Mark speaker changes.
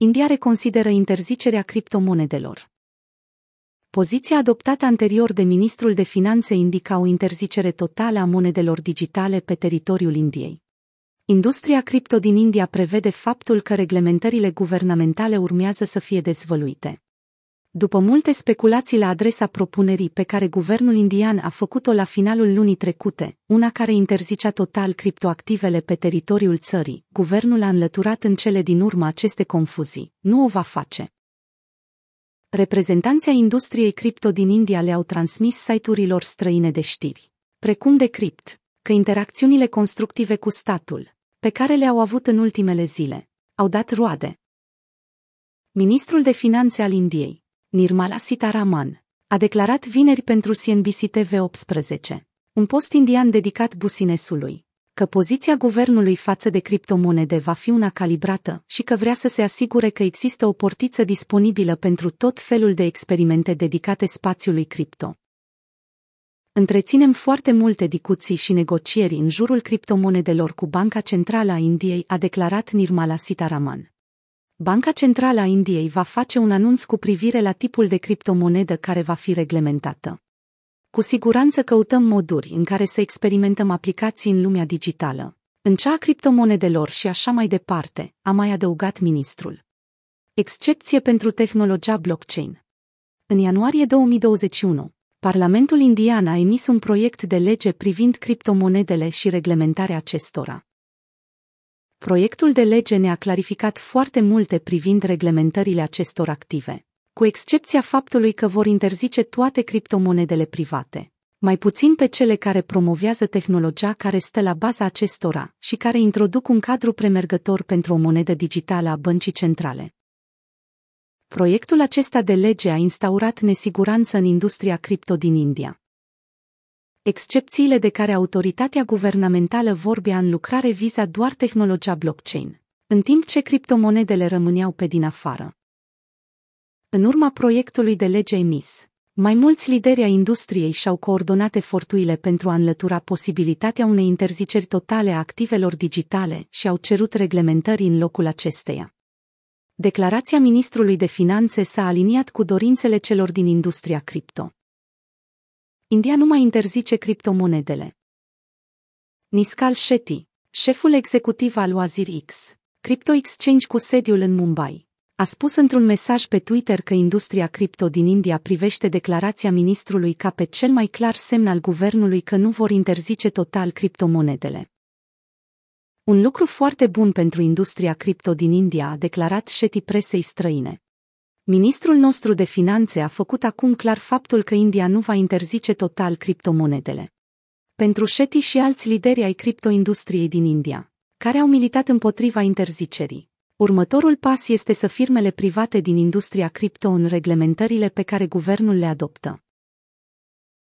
Speaker 1: India reconsideră interzicerea criptomonedelor. Poziția adoptată anterior de ministrul de finanțe indica o interzicere totală a monedelor digitale pe teritoriul Indiei. Industria cripto din India prevede faptul că reglementările guvernamentale urmează să fie dezvăluite. După multe speculații la adresa propunerii pe care guvernul indian a făcut-o la finalul lunii trecute, una care interzicea total criptoactivele pe teritoriul țării, guvernul a înlăturat în cele din urmă aceste confuzii. Nu o va face. Reprezentanții industriei cripto din India le-au transmis site-urilor străine de știri, precum de Crypt, că interacțiunile constructive cu statul, pe care le-au avut în ultimele zile, au dat roade. Ministrul de Finanțe al Indiei, Nirmala Sitaraman, a declarat vineri pentru CNBC TV 18, un post indian dedicat businesului, că poziția guvernului față de criptomonede va fi una calibrată și că vrea să se asigure că există o portiță disponibilă pentru tot felul de experimente dedicate spațiului cripto. Întreținem foarte multe discuții și negocieri în jurul criptomonedelor cu Banca Centrală a Indiei, a declarat Nirmala Sitaraman. Banca Centrală a Indiei va face un anunț cu privire la tipul de criptomonedă care va fi reglementată. Cu siguranță căutăm moduri în care să experimentăm aplicații în lumea digitală, în cea a criptomonedelor și așa mai departe, a mai adăugat ministrul. Excepție pentru tehnologia blockchain. În ianuarie 2021, Parlamentul indian a emis un proiect de lege privind criptomonedele și reglementarea acestora. Proiectul de lege ne-a clarificat foarte multe privind reglementările acestor active, cu excepția faptului că vor interzice toate criptomonedele private, mai puțin pe cele care promovează tehnologia care stă la baza acestora și care introduc un cadru premergător pentru o monedă digitală a băncii centrale. Proiectul acesta de lege a instaurat nesiguranță în industria cripto din India. Excepțiile de care autoritatea guvernamentală vorbea în lucrare viza doar tehnologia blockchain, în timp ce criptomonedele rămâneau pe din afară. În urma proiectului de lege emis, mai mulți lideri ai industriei și-au coordonat eforturile pentru a înlătura posibilitatea unei interziceri totale a activelor digitale și au cerut reglementări în locul acesteia. Declarația ministrului de finanțe s-a aliniat cu dorințele celor din industria cripto. India nu mai interzice criptomonedele. Niskal Shetty, șeful executiv al Wazir X, Crypto Exchange cu sediul în Mumbai, a spus într-un mesaj pe Twitter că industria cripto din India privește declarația ministrului ca pe cel mai clar semn al guvernului că nu vor interzice total criptomonedele. Un lucru foarte bun pentru industria cripto din India, a declarat Shetty presei străine. Ministrul nostru de finanțe a făcut acum clar faptul că India nu va interzice total criptomonedele. Pentru Shetty și alți lideri ai criptoindustriei din India, care au militat împotriva interzicerii, următorul pas este să firmele private din industria cripto în reglementările pe care guvernul le adoptă.